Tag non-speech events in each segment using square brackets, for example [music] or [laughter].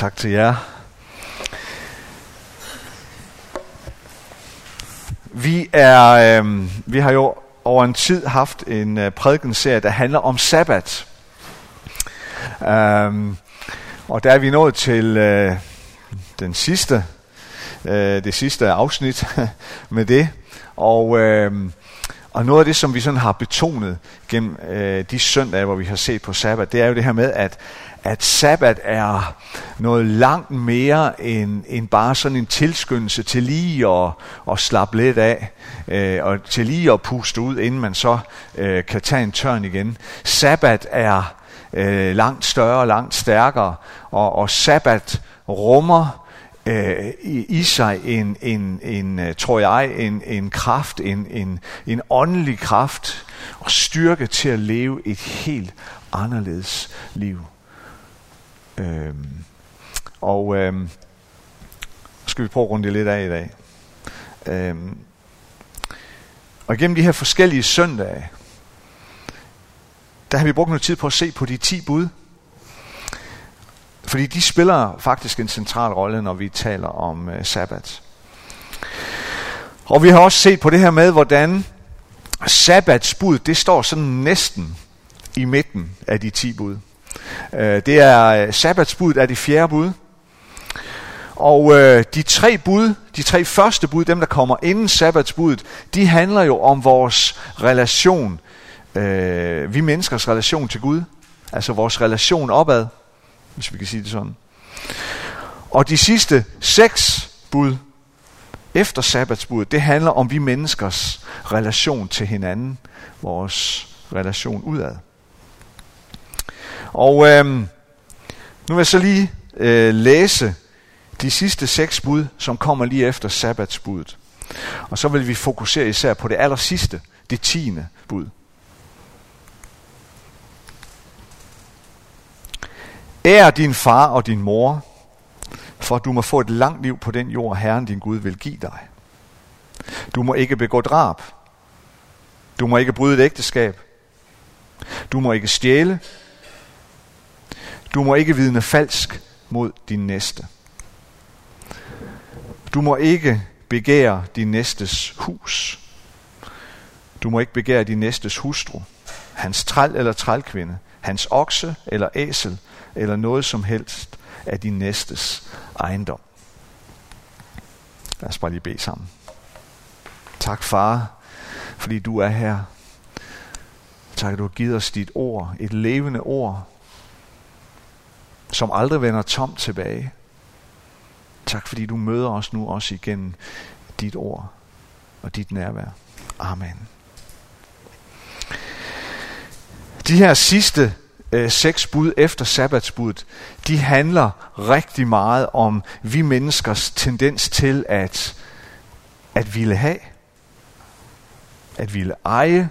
tak til jer. Vi er, øh, vi har jo over en tid haft en øh, prædikenserie, der handler om sabbat. Um, og der er vi nået til øh, den sidste, øh, det sidste afsnit [laughs] med det. Og, øh, og noget af det, som vi sådan har betonet gennem øh, de søndage, hvor vi har set på sabbat, det er jo det her med, at, at sabbat er noget langt mere end, end bare sådan en tilskyndelse til lige at, at slappe lidt af, øh, og til lige at puste ud, inden man så øh, kan tage en tørn igen. Sabbat er øh, langt større, langt stærkere, og, og sabbat rummer øh, i, i sig en, en, en øh, tror jeg, en, en kraft, en, en, en åndelig kraft og styrke til at leve et helt anderledes liv. Øh, og øh, skal vi prøve at runde det lidt af i dag. Øh, og gennem de her forskellige søndage, der har vi brugt noget tid på at se på de 10 bud. Fordi de spiller faktisk en central rolle, når vi taler om øh, sabbat. Og vi har også set på det her med, hvordan sabbatsbud, det står sådan næsten i midten af de 10 bud. Øh, det er øh, sabbatsbud sabbatsbuddet er det fjerde bud. Og øh, de tre bud, de tre første bud, dem der kommer inden sabbatsbuddet, de handler jo om vores relation, øh, vi menneskers relation til Gud. Altså vores relation opad, hvis vi kan sige det sådan. Og de sidste seks bud efter sabbatsbuddet, det handler om vi menneskers relation til hinanden, vores relation udad. Og øh, nu vil jeg så lige øh, læse de sidste seks bud, som kommer lige efter sabbatsbuddet. Og så vil vi fokusere især på det aller sidste, det tiende bud. Ær din far og din mor, for at du må få et langt liv på den jord, Herren din Gud vil give dig. Du må ikke begå drab. Du må ikke bryde et ægteskab. Du må ikke stjæle. Du må ikke vidne falsk mod din næste. Du må ikke begære din næstes hus. Du må ikke begære din næstes hustru, hans træl eller trælkvinde, hans okse eller æsel, eller noget som helst af din næstes ejendom. Lad os bare lige bede sammen. Tak far, fordi du er her. Tak, at du har givet os dit ord, et levende ord, som aldrig vender tomt tilbage. Tak fordi du møder os nu også igennem dit ord og dit nærvær. Amen. De her sidste øh, seks bud efter sabbatsbuddet, de handler rigtig meget om vi menneskers tendens til at, at ville have, at ville eje,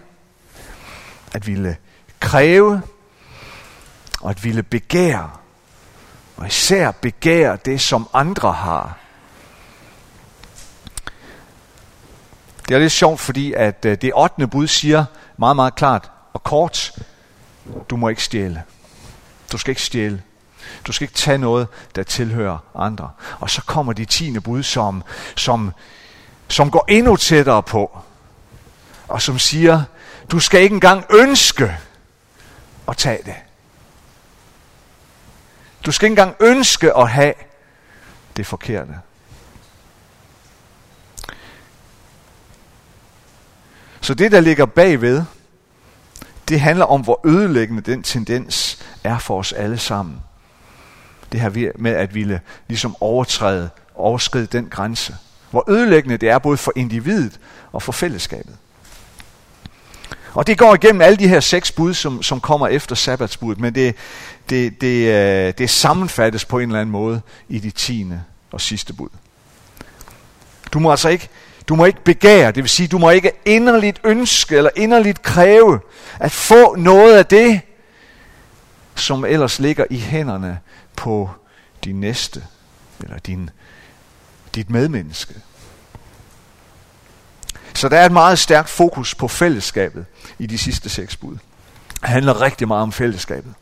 at ville kræve, og at ville begære. Og især begære det, som andre har. Det er lidt sjovt, fordi at øh, det 8. bud siger meget, meget klart og kort, du må ikke stjæle. Du skal ikke stjæle. Du skal ikke tage noget, der tilhører andre. Og så kommer de tiende bud, som, som, som går endnu tættere på. Og som siger, du skal ikke engang ønske at tage det. Du skal ikke engang ønske at have det forkerte. Så det, der ligger bagved, det handler om, hvor ødelæggende den tendens er for os alle sammen. Det her med at ville ligesom overtræde, overskride den grænse. Hvor ødelæggende det er både for individet og for fællesskabet. Og det går igennem alle de her seks bud, som, som kommer efter sabbatsbuddet, men det, det, det, øh, det sammenfattes på en eller anden måde i de tiende og sidste bud. Du må altså ikke, du må ikke begære, det vil sige, du må ikke inderligt ønske eller inderligt kræve at få noget af det, som ellers ligger i hænderne på din næste, eller din, dit medmenneske. Så der er et meget stærkt fokus på fællesskabet i de sidste seks bud. Det handler rigtig meget om fællesskabet.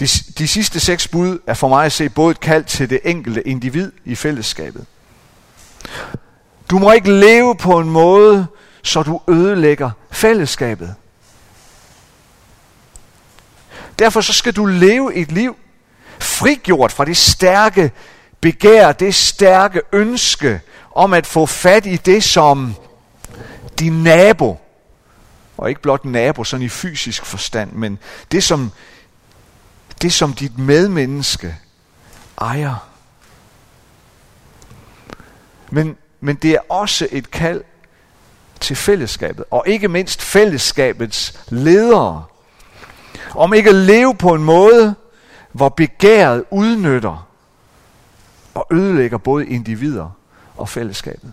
De, de sidste seks bud er for mig at se både et kald til det enkelte individ i fællesskabet. Du må ikke leve på en måde, så du ødelægger fællesskabet. Derfor så skal du leve et liv frigjort fra det stærke begær, det stærke ønske om at få fat i det, som din nabo, og ikke blot nabo sådan i fysisk forstand, men det som, det som dit medmenneske ejer. Men, men det er også et kald til fællesskabet, og ikke mindst fællesskabets ledere, om ikke at leve på en måde, hvor begæret udnytter og ødelægger både individer og fællesskabet.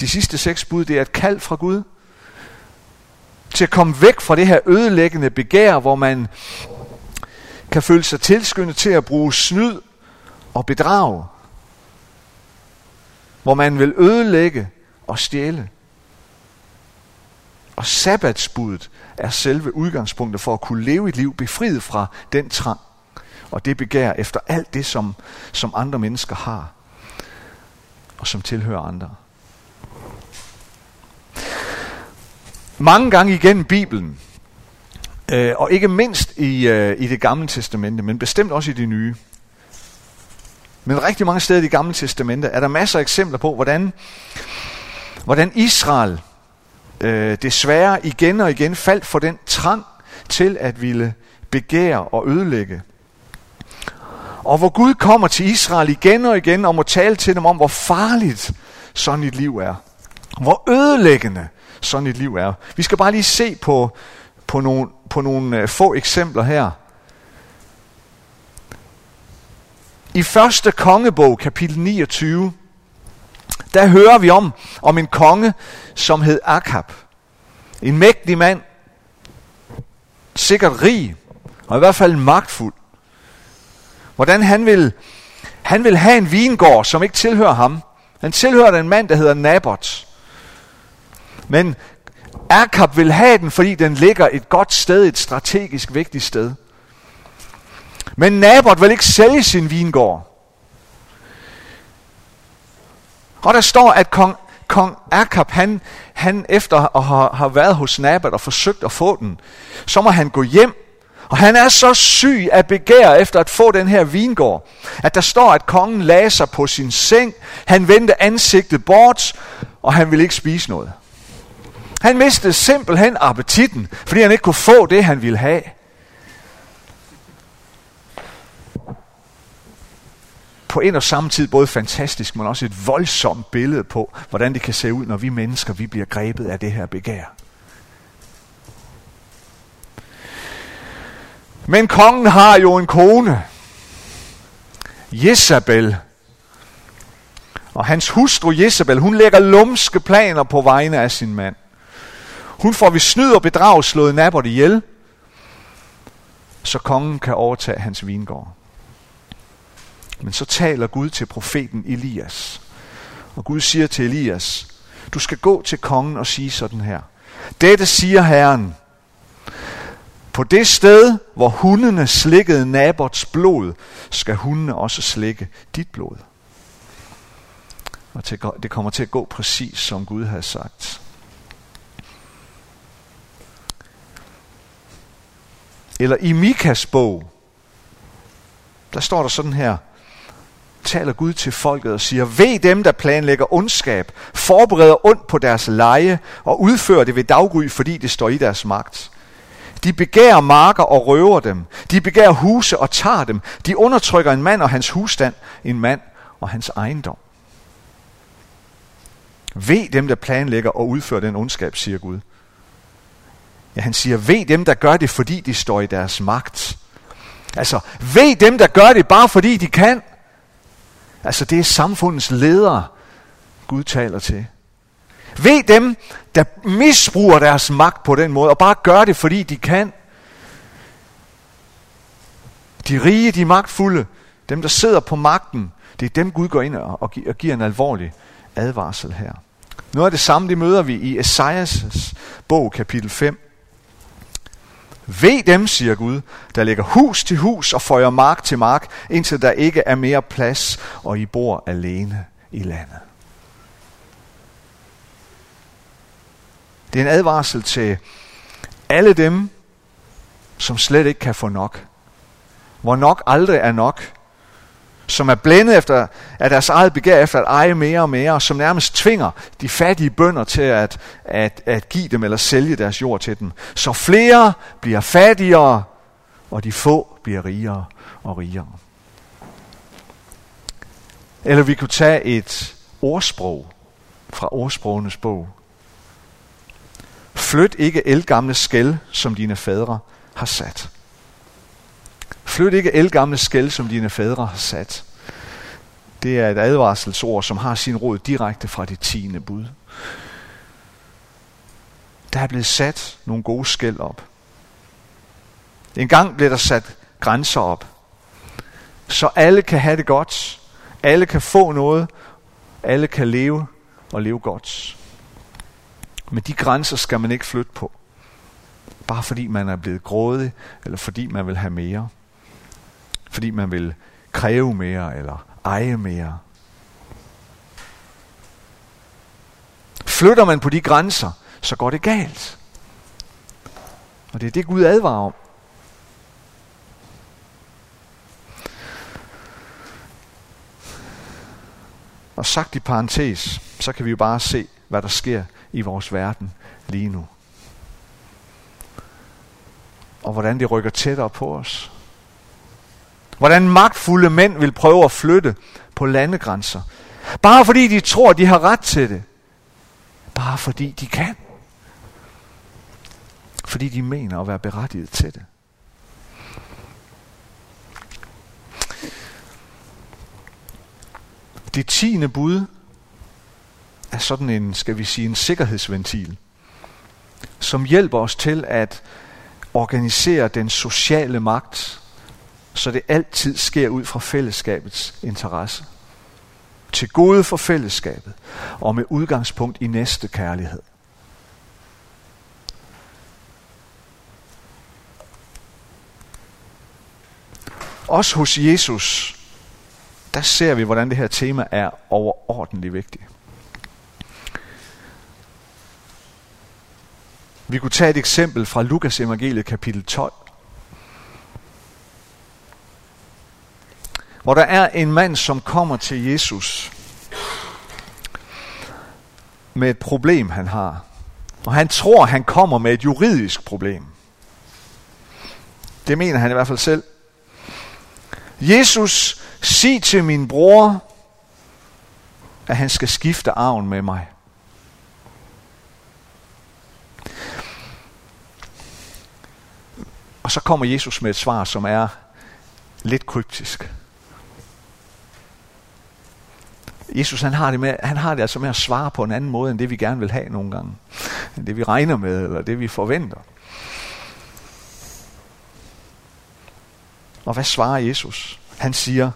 De sidste seks bud, det er et kald fra Gud til at komme væk fra det her ødelæggende begær, hvor man kan føle sig tilskyndet til at bruge snyd og bedrag. Hvor man vil ødelægge og stjæle. Og sabbatsbuddet er selve udgangspunktet for at kunne leve et liv befriet fra den trang og det begær efter alt det, som, som andre mennesker har, og som tilhører andre. Mange gange igennem Bibelen, øh, og ikke mindst i, øh, i det gamle testamente, men bestemt også i det nye, men rigtig mange steder i det gamle testamente, er der masser af eksempler på, hvordan, hvordan Israel øh, desværre igen og igen faldt for den trang til at ville begære og ødelægge. Og hvor Gud kommer til Israel igen og igen og må tale til dem om, hvor farligt sådan et liv er. Hvor ødelæggende sådan et liv er. Vi skal bare lige se på, på nogle, på nogle øh, få eksempler her. I første kongebog, kapitel 29, der hører vi om, om en konge, som hed Akab. En mægtig mand, sikkert rig, og i hvert fald magtfuld. Hvordan han vil, han vil have en vingård, som ikke tilhører ham. Han tilhører en mand, der hedder Nabot. Men Erkab vil have den, fordi den ligger et godt sted, et strategisk vigtigt sted. Men Nabot vil ikke sælge sin vingård. Og der står, at kong, kong Akab, han, han efter at have, have været hos Nabot og forsøgt at få den, så må han gå hjem. Og han er så syg af begær efter at få den her vingård, at der står, at kongen lagde sig på sin seng, han vendte ansigtet bort, og han ville ikke spise noget. Han mistede simpelthen appetitten, fordi han ikke kunne få det, han ville have. på en og samme tid både fantastisk, men også et voldsomt billede på, hvordan det kan se ud, når vi mennesker vi bliver grebet af det her begær. Men kongen har jo en kone, Jezabel. Og hans hustru Jezabel, hun lægger lumske planer på vegne af sin mand. Hun får ved snyd og bedrag slået Nabot ihjel, så kongen kan overtage hans vingård. Men så taler Gud til profeten Elias. Og Gud siger til Elias, du skal gå til kongen og sige sådan her. Dette siger Herren. På det sted, hvor hundene slikkede Nabots blod, skal hundene også slikke dit blod. Og det kommer til at gå præcis som Gud har sagt. Eller i Mikas bog, der står der sådan her, taler Gud til folket og siger, ved dem, der planlægger ondskab, forbereder ondt på deres leje og udfører det ved daggry, fordi det står i deres magt. De begærer marker og røver dem. De begærer huse og tager dem. De undertrykker en mand og hans husstand, en mand og hans ejendom. Ved dem, der planlægger og udfører den ondskab, siger Gud. Ja, han siger, ved dem, der gør det, fordi de står i deres magt. Altså, ved dem, der gør det, bare fordi de kan. Altså, det er samfundets ledere, Gud taler til. Ved dem, der misbruger deres magt på den måde, og bare gør det, fordi de kan. De rige, de magtfulde, dem der sidder på magten, det er dem Gud går ind og, og, og giver en alvorlig advarsel her. Noget af det samme, det møder vi i Esajas bog, kapitel 5. Ved dem, siger Gud, der lægger hus til hus og føjer mark til mark, indtil der ikke er mere plads, og I bor alene i landet. Det er en advarsel til alle dem, som slet ikke kan få nok. Hvor nok aldrig er nok. Som er blændet efter, af deres eget begær efter at eje mere og mere, som nærmest tvinger de fattige bønder til at, at, at give dem eller sælge deres jord til dem. Så flere bliver fattigere, og de få bliver rigere og rigere. Eller vi kunne tage et ordsprog fra ordsprogenes bog. Flyt ikke elgamle skæld, som dine fædre har sat. Flyt ikke elgamle skæld, som dine fædre har sat. Det er et advarselsord, som har sin rod direkte fra det tiende bud. Der er blevet sat nogle gode skæld op. En gang blev der sat grænser op, så alle kan have det godt, alle kan få noget, alle kan leve og leve godt. Men de grænser skal man ikke flytte på. Bare fordi man er blevet grådig, eller fordi man vil have mere. Fordi man vil kræve mere, eller eje mere. Flytter man på de grænser, så går det galt. Og det er det, Gud advarer om. Og sagt i parentes, så kan vi jo bare se, hvad der sker i vores verden lige nu. Og hvordan det rykker tættere på os. Hvordan magtfulde mænd vil prøve at flytte på landegrænser. Bare fordi de tror, de har ret til det. Bare fordi de kan. Fordi de mener at være berettiget til det. Det tiende bud er sådan en, skal vi sige, en sikkerhedsventil, som hjælper os til at organisere den sociale magt, så det altid sker ud fra fællesskabets interesse. Til gode for fællesskabet, og med udgangspunkt i næste kærlighed. Også hos Jesus, der ser vi, hvordan det her tema er overordentligt vigtigt. Vi kunne tage et eksempel fra Lukas evangeliet kapitel 12. Hvor der er en mand, som kommer til Jesus med et problem, han har. Og han tror, han kommer med et juridisk problem. Det mener han i hvert fald selv. Jesus, sig til min bror, at han skal skifte arven med mig. Og så kommer Jesus med et svar, som er lidt kryptisk. Jesus han har, det med, han har det altså med at svare på en anden måde, end det vi gerne vil have nogle gange. End det vi regner med, eller det vi forventer. Og hvad svarer Jesus? Han siger,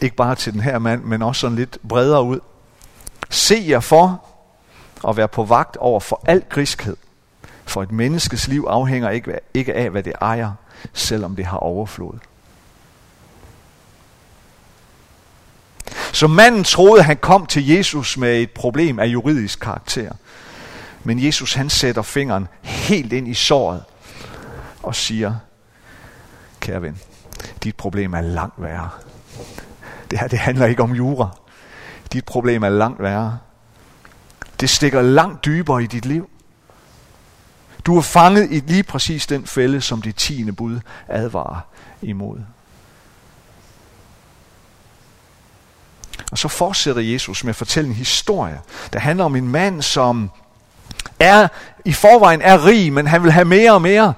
ikke bare til den her mand, men også sådan lidt bredere ud. Se jer for at være på vagt over for al griskhed. For et menneskes liv afhænger ikke, ikke af, hvad det ejer, selvom det har overflod. Så manden troede, han kom til Jesus med et problem af juridisk karakter. Men Jesus han sætter fingeren helt ind i såret og siger, kære ven, dit problem er langt værre. Det her det handler ikke om jura. Dit problem er langt værre. Det stikker langt dybere i dit liv. Du er fanget i lige præcis den fælde, som det tiende bud advarer imod. Og så fortsætter Jesus med at fortælle en historie, der handler om en mand, som er i forvejen er rig, men han vil have mere og mere.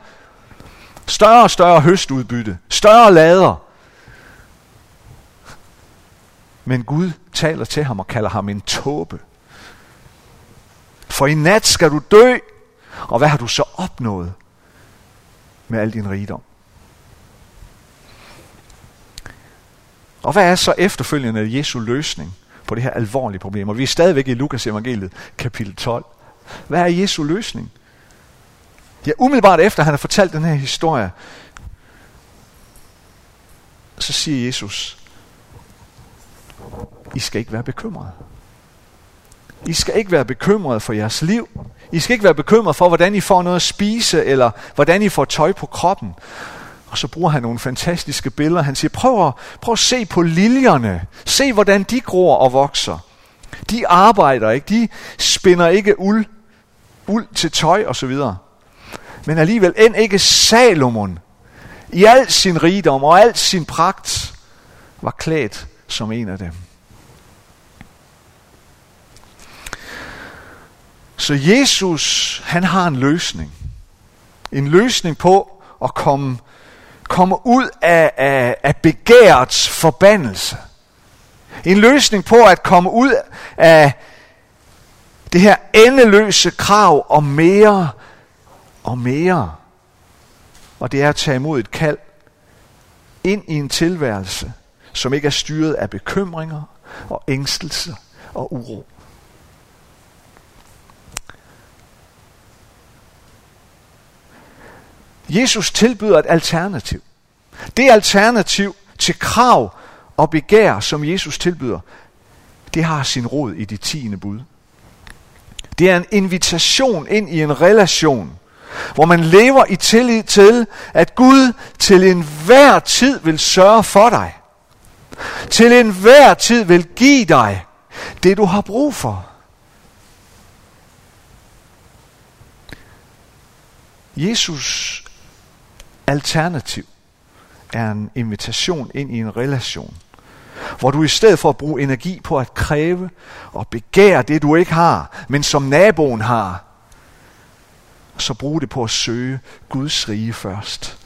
Større og større høstudbytte. Større lader. Men Gud taler til ham og kalder ham en tåbe. For i nat skal du dø, og hvad har du så opnået med al din rigdom? Og hvad er så efterfølgende Jesu løsning på det her alvorlige problem? Og vi er stadigvæk i Lukas evangeliet, kapitel 12. Hvad er Jesu løsning? Ja, umiddelbart efter han har fortalt den her historie, så siger Jesus, I skal ikke være bekymrede. I skal ikke være bekymrede for jeres liv. I skal ikke være bekymrede for, hvordan I får noget at spise, eller hvordan I får tøj på kroppen. Og så bruger han nogle fantastiske billeder. Han siger, prøv at, prøv at se på liljerne. Se, hvordan de gror og vokser. De arbejder ikke. De spinder ikke uld, uld til tøj og så videre. Men alligevel end ikke Salomon i al sin rigdom og al sin pragt var klædt som en af dem. Så Jesus, han har en løsning. En løsning på at komme, komme ud af, af, af begærets forbandelse. En løsning på at komme ud af det her endeløse krav om mere og mere. Og det er at tage imod et kald ind i en tilværelse, som ikke er styret af bekymringer og ængstelse og uro. Jesus tilbyder et alternativ. Det alternativ til krav og begær, som Jesus tilbyder, det har sin rod i det tiende bud. Det er en invitation ind i en relation, hvor man lever i tillid til, at Gud til enhver tid vil sørge for dig. Til enhver tid vil give dig det, du har brug for. Jesus alternativ er en invitation ind i en relation, hvor du i stedet for at bruge energi på at kræve og begære det, du ikke har, men som naboen har, så brug det på at søge Guds rige først.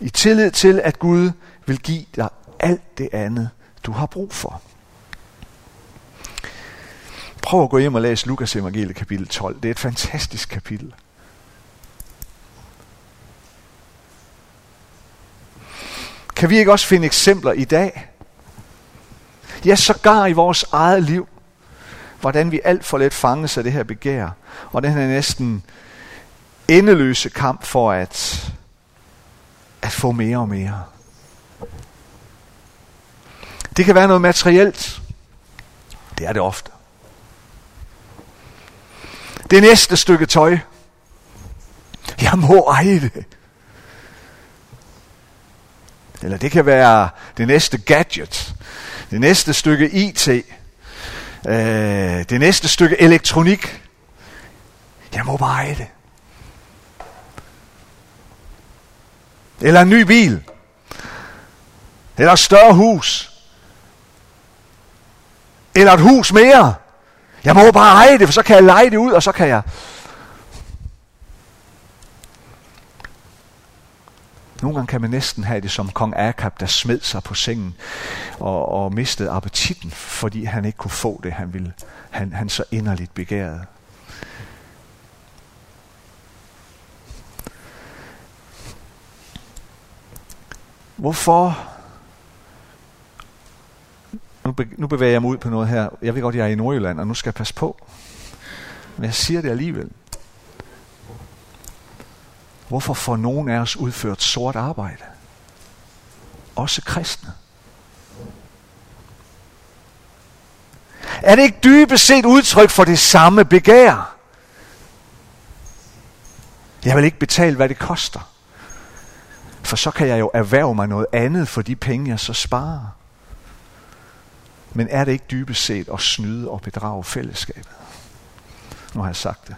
I tillid til, at Gud vil give dig alt det andet, du har brug for. Prøv at gå hjem og læse Lukas evangelie kapitel 12. Det er et fantastisk kapitel. Kan vi ikke også finde eksempler i dag? Ja, sågar i vores eget liv. Hvordan vi alt for let fanges af det her begær. Og den her næsten endeløse kamp for at, at få mere og mere. Det kan være noget materielt. Det er det ofte. Det næste stykke tøj. Jeg må eje det. Eller det kan være det næste gadget, det næste stykke IT, øh, det næste stykke elektronik. Jeg må bare eje det. Eller en ny bil. Eller et større hus. Eller et hus mere. Jeg må bare eje det, for så kan jeg lege det ud, og så kan jeg Nogle gange kan man næsten have det som kong Akab, der smed sig på sengen og, og mistede appetitten, fordi han ikke kunne få det, han, ville, han, han så inderligt begærede. Hvorfor? Nu, nu bevæger jeg mig ud på noget her. Jeg ved godt, jeg er i Nordjylland, og nu skal jeg passe på. Men jeg siger det alligevel. Hvorfor får nogen af os udført sort arbejde? Også kristne. Er det ikke dybest set udtryk for det samme begær? Jeg vil ikke betale, hvad det koster. For så kan jeg jo erhverve mig noget andet for de penge, jeg så sparer. Men er det ikke dybest set at snyde og bedrage fællesskabet? Nu har jeg sagt det.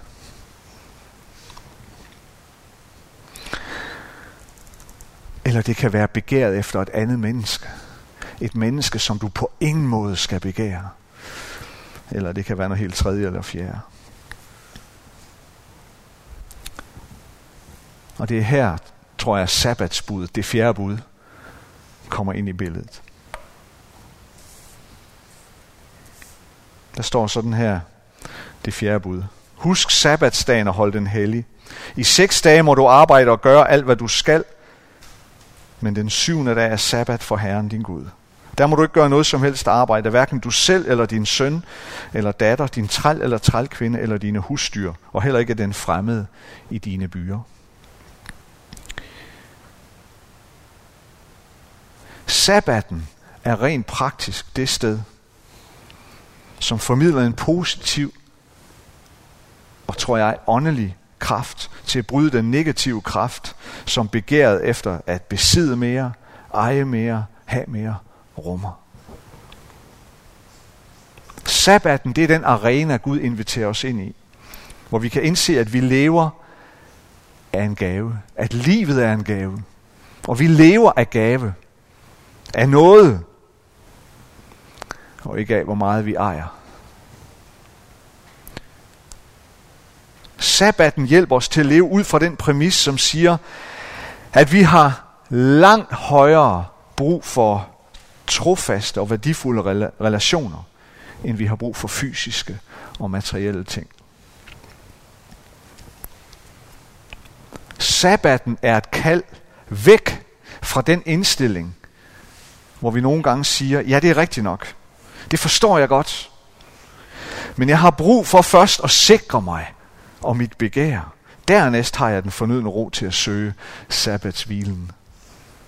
Eller det kan være begæret efter et andet menneske. Et menneske, som du på ingen måde skal begære. Eller det kan være noget helt tredje eller fjerde. Og det er her, tror jeg, sabbatsbuddet, det fjerde bud, kommer ind i billedet. Der står sådan her, det fjerde bud. Husk sabbatsdagen og hold den hellig. I seks dage må du arbejde og gøre alt, hvad du skal – men den syvende dag er sabbat for Herren din Gud. Der må du ikke gøre noget som helst arbejde, hverken du selv eller din søn eller datter, din træl eller trælkvinde eller dine husdyr, og heller ikke den fremmede i dine byer. Sabbaten er rent praktisk det sted, som formidler en positiv og tror jeg åndelig kraft til at bryde den negative kraft, som begæret efter at besidde mere, eje mere, have mere rummer. Sabbaten, det er den arena, Gud inviterer os ind i, hvor vi kan indse, at vi lever af en gave, at livet er en gave, og vi lever af gave, af noget, og ikke af, hvor meget vi ejer. Sabbaten hjælper os til at leve ud fra den præmis, som siger, at vi har langt højere brug for trofaste og værdifulde relationer, end vi har brug for fysiske og materielle ting. Sabbaten er et kald væk fra den indstilling, hvor vi nogle gange siger, ja det er rigtigt nok, det forstår jeg godt, men jeg har brug for først at sikre mig og mit begær. Dernæst har jeg den fornødne ro til at søge sabbatsvilen.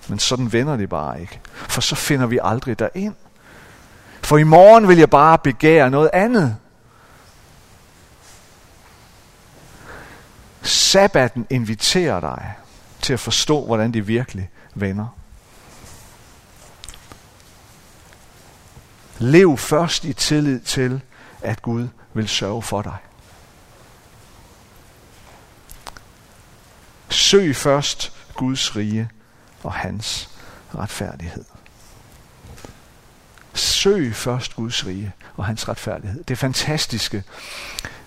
Men sådan vender det bare ikke. For så finder vi aldrig derind. For i morgen vil jeg bare begære noget andet. Sabbaten inviterer dig til at forstå, hvordan det virkelig vender. Lev først i tillid til, at Gud vil sørge for dig. Søg først Guds rige og hans retfærdighed. Søg først Guds rige og hans retfærdighed. Det fantastiske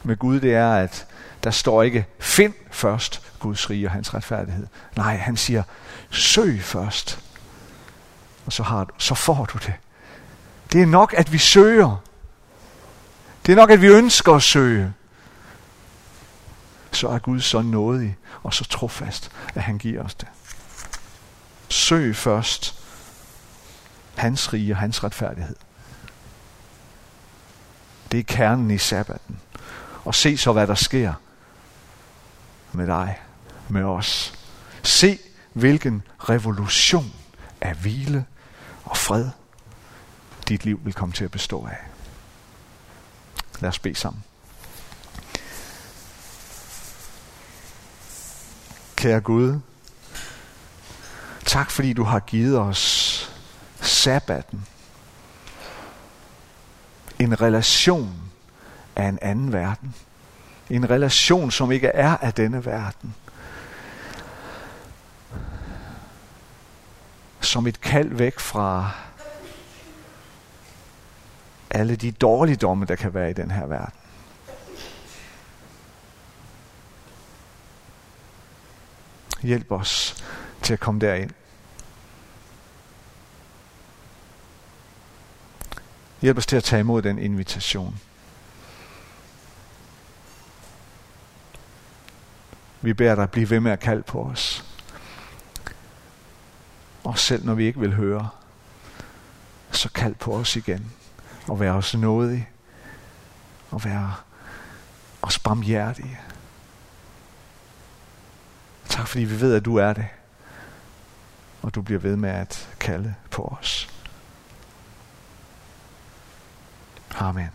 med Gud, det er, at der står ikke, find først Guds rige og hans retfærdighed. Nej, han siger, søg først. Og så, har du, så får du det. Det er nok, at vi søger. Det er nok, at vi ønsker at søge. Så er Gud så nådig og så trofast, at han giver os det. Søg først hans rige og hans retfærdighed. Det er kernen i sabbaten. Og se så, hvad der sker med dig, med os. Se, hvilken revolution af hvile og fred dit liv vil komme til at bestå af. Lad os bede sammen. Kære Gud, tak fordi du har givet os sabbaten. En relation af en anden verden. En relation, som ikke er af denne verden. Som et kald væk fra alle de dårligdomme, der kan være i den her verden. Hjælp os til at komme derind. Hjælp os til at tage imod den invitation. Vi beder dig blive ved med at kalde på os. Og selv når vi ikke vil høre, så kald på os igen. Og vær os nådig. Og vær os barmhjertige. Tak fordi vi ved, at du er det. Og du bliver ved med at kalde på os. Amen.